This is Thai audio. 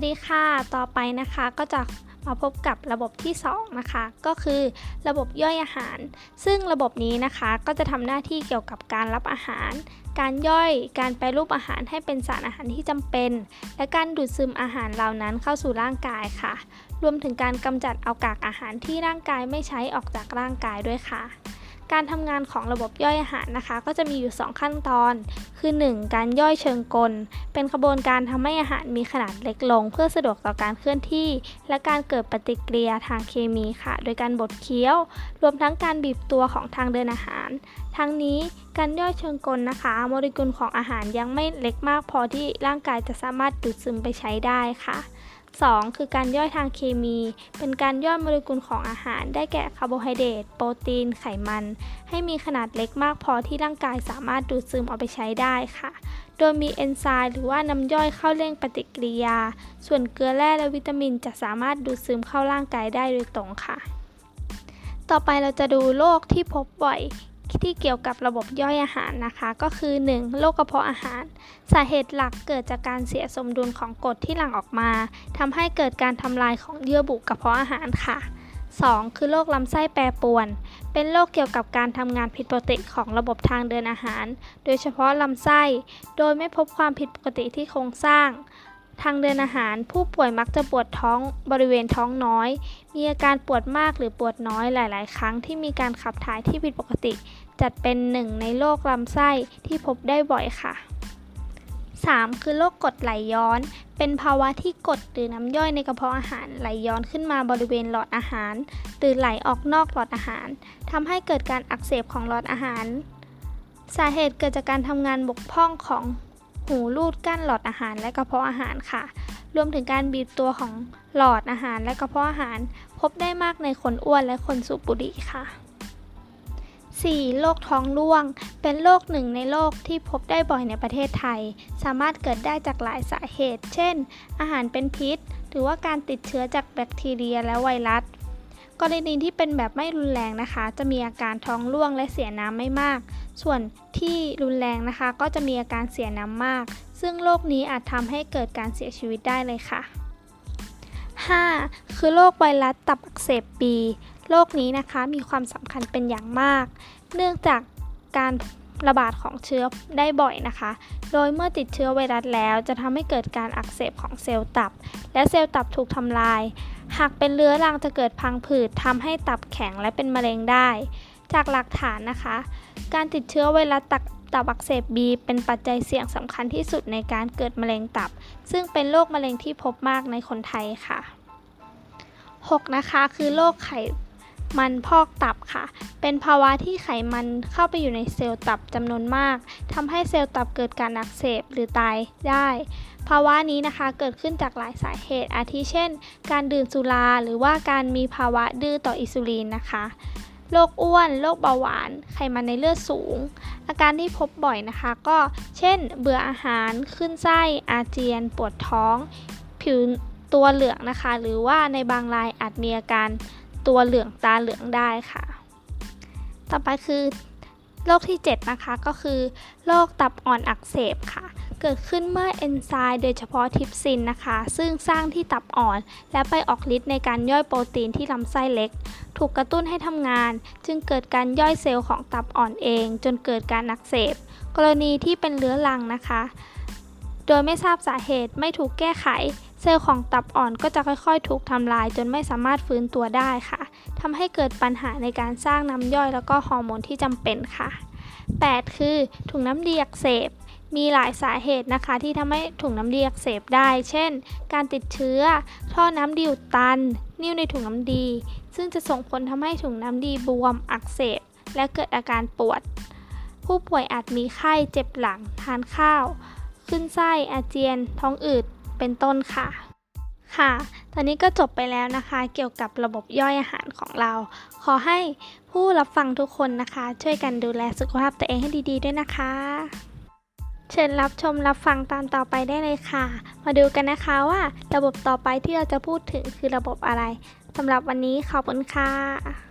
วัสดีค่ะ ต่อไปนะคะก็จะมาพบกับระบบที่ 2 นะคะ ก็คือระบบย่อยอาหาร ซึ่งระบบนี้นะคะก็จะทำหน้าที่เกี่ยวกับการรับอาหาร การย่อย การแปรรูปอาหารให้เป็นสารอาหารที่จำเป็น และการดูดซึมอาหารเหล่านั้นเข้าสู่ร่างกายค่ะ รวมถึงการกำจัดเอากากอาหารที่ร่างกายไม่ใช้ออกจากร่างกายด้วยค่ะ การทำงานของระบบย่อยอาหารนะคะ ก็จะมีอยู่ 2 ขั้นตอน คือ 1. การย่อยเชิงกล เป็นกระบวนการทำให้อาหารมีขนาดเล็กลง เพื่อสะดวกต่อการเคลื่อนที่ และการเกิดปฏิกิริยาทางเคมีค่ะ โดยการบดเคี้ยว รวมทั้งการบีบตัวของทางเดินอาหาร ทั้งนี้การย่อยเชิงกลนะคะ โมเลกุลของอาหารยังไม่เล็กมากพอที่ร่างกายจะสามารถดูดซึมไปใช้ได้ค่ะ 2. คือการย่อยทางเคมี เป็นการย่อยโมเลกุลของอาหาร ได้แก่คาร์โบไฮเดรต โปรตีน ไขมัน ให้มีขนาดเล็กมากพอที่ร่างกายสามารถดูดซึมเอาไปใช้ได้ค่ะ โดยมีเอนไซม์หรือว่าน้ำย่อยเข้าเร่งปฏิกิริยา ส่วนเกลือแร่และวิตามินจะสามารถดูดซึมเข้าร่างกายได้โดยตรงค่ะ ต่อไปเราจะดูโรคที่พบบ่อย ที่เกี่ยวกับระบบย่อยอาหารนะคะ ก็คือ 1. โรคกระเพาะอาหาร สาเหตุหลักเกิดจากการเสียสมดุลของกรดที่หลั่งออกมาทำให้เกิดการทำลายของเยื่อบุกระเพาะอาหารค่ะ 2. คือโรคลำไส้แปรปรวน เป็นโรคเกี่ยวกับการทำงานผิดปกติของระบบทางเดินอาหาร โดยเฉพาะลำไส้ โดยไม่พบความผิดปกติที่โครงสร้าง ทางเดินอาหารผู้ป่วยมักจะปวดท้องบริเวณท้องน้อย มีอาการปวดมากหรือปวดน้อยหลาย ๆ ครั้งที่มีการขับถ่ายที่ผิดปกติ จัดเป็นหนึ่งในโรคลำไส้ที่พบได้บ่อยค่ะ 3. คือโรคกรดไหลย้อน เป็นภาวะที่กรดหรือน้ำย่อยในกระเพาะอาหารไหลย้อนขึ้นมาบริเวณหลอดอาหารหรือไหลออกนอกหลอดอาหารทำให้เกิดการอักเสบของหลอดอาหาร สาเหตุเกิดจากการทำงานบกพร่องของ หูรูดกั้นหลอดอาหารและกระเพาะอาหารค่ะ รวมถึงการบีบตัวของหลอดอาหารและกระเพาะอาหาร พบได้มากในคนอ้วนและคนสูบบุหรี่ค่ะ 4. โรคท้องร่วง เป็นโรคหนึ่งในโรคที่พบได้บ่อยในประเทศไทย สามารถเกิดได้จากหลายสาเหตุ เช่น อาหารเป็นพิษ หรือว่าการติดเชื้อจากแบคทีเรียและไวรัส กรณีที่เป็นแบบไม่รุนแรงนะคะ จะมีอาการท้องร่วงและเสียน้ำไม่มาก ส่วนที่รุนแรงนะคะ ก็จะมีอาการเสียน้ำมาก ซึ่งโรคนี้อาจทำให้เกิดการเสียชีวิตได้เลยค่ะ 5. คือโรคไวรัสตับอักเสบบีโรคนี้นะคะมีความสำคัญเป็นอย่างมาก เนื่องจากการระบาดของเชื้อได้บ่อยนะคะ โดยเมื่อติดเชื้อไวรัสแล้ว จะทำให้เกิดการอักเสบของเซลล์ตับ และเซลล์ตับถูกทำลาย หากเป็นเรื้อรังจะเกิดพังผืดทำให้ตับแข็งและเป็นมะเร็งได้ จากหลักฐานนะคะ การติดเชื้อไวรัสตับตับอักเสบบีเป็นปัจจัยเสี่ยงสำคัญที่สุดในการเกิดมะเร็งตับ ซึ่งเป็นโรคมะเร็งที่พบมากในคนไทยค่ะ 6. นะคะคือโรคไขมันพอกตับค่ะ เป็นภาวะที่ไขมันเข้าไปอยู่ในเซลล์ตับจำนวนมาก ทำให้เซลล์ตับเกิดการอักเสบหรือตายได้ ภาวะนี้นะคะเกิดขึ้นจากหลายสาเหตุ อาทิเช่น การดื่มสุราหรือว่าการมีภาวะดื้อต่ออินซูลินนะคะ โรคอ้วน โรคเบาหวาน ไขมันในเลือดสูง อาการที่พบบ่อยนะคะ ก็เช่น เบื่ออาหาร ขึ้นไส้ อาเจียน ปวดท้อง ผิวตัวเหลืองนะคะ หรือว่าในบางรายอาจมีอาการตัวเหลืองตาเหลืองได้ค่ะ ต่อไปคือโรคที่ 7 นะคะก็คือโรคตับอ่อนอักเสบค่ะ เกิดขึ้นเมื่อเอนไซม์โดยเฉพาะทิปซินนะคะ ซึ่งสร้างที่ตับอ่อน และไปออกฤทธิ์ในการย่อยโปรตีนที่ลำไส้เล็ก ถูกกระตุ้นให้ทำงาน จึงเกิดการย่อยเซลล์ของตับอ่อนเอง จนเกิดการอักเสบ กรณีที่เป็นเรื้อรังนะคะ โดยไม่ทราบสาเหตุไม่ถูกแก้ไข เซลล์ของตับอ่อนก็จะค่อยๆ ถูกทำลาย จนไม่สามารถฟื้นตัวได้ค่ะทำให้เกิดปัญหาในการสร้างน้ำย่อยแล้วก็ฮอร์โมนที่จำเป็นค่ะ 8 คือถุงน้ำดีอักเสบ มีหลายสาเหตุนะคะที่ทำให้ถุงน้ำดีอักเสบได้ เช่น การติดเชื้อ ท่อน้ำดีอุดตัน นิ่วในถุงน้ำดี ซึ่งจะส่งผลทำให้ถุงน้ำดีบวมอักเสบ และเกิดอาการปวด ผู้ป่วยอาจมีไข้เจ็บหลัง ทานข้าว ขึ้นไส้อาเจียน ท้องอืด เป็นต้นค่ะค่ะ ตอนนี้ก็จบไปแล้วนะคะ เกี่ยวกับระบบย่อยอาหารของเรา ขอให้ผู้รับฟังทุกคนนะคะ ช่วยกันดูแลสุขภาพตัวเองให้ดี ๆ ด้วยนะคะ เชิญรับชมรับฟังตามต่อไปได้เลยค่ะ มาดูกันนะคะว่าระบบต่อไปที่เราจะพูดถึงคือระบบอะไรสำหรับวันนี้ขอบคุณค่ะ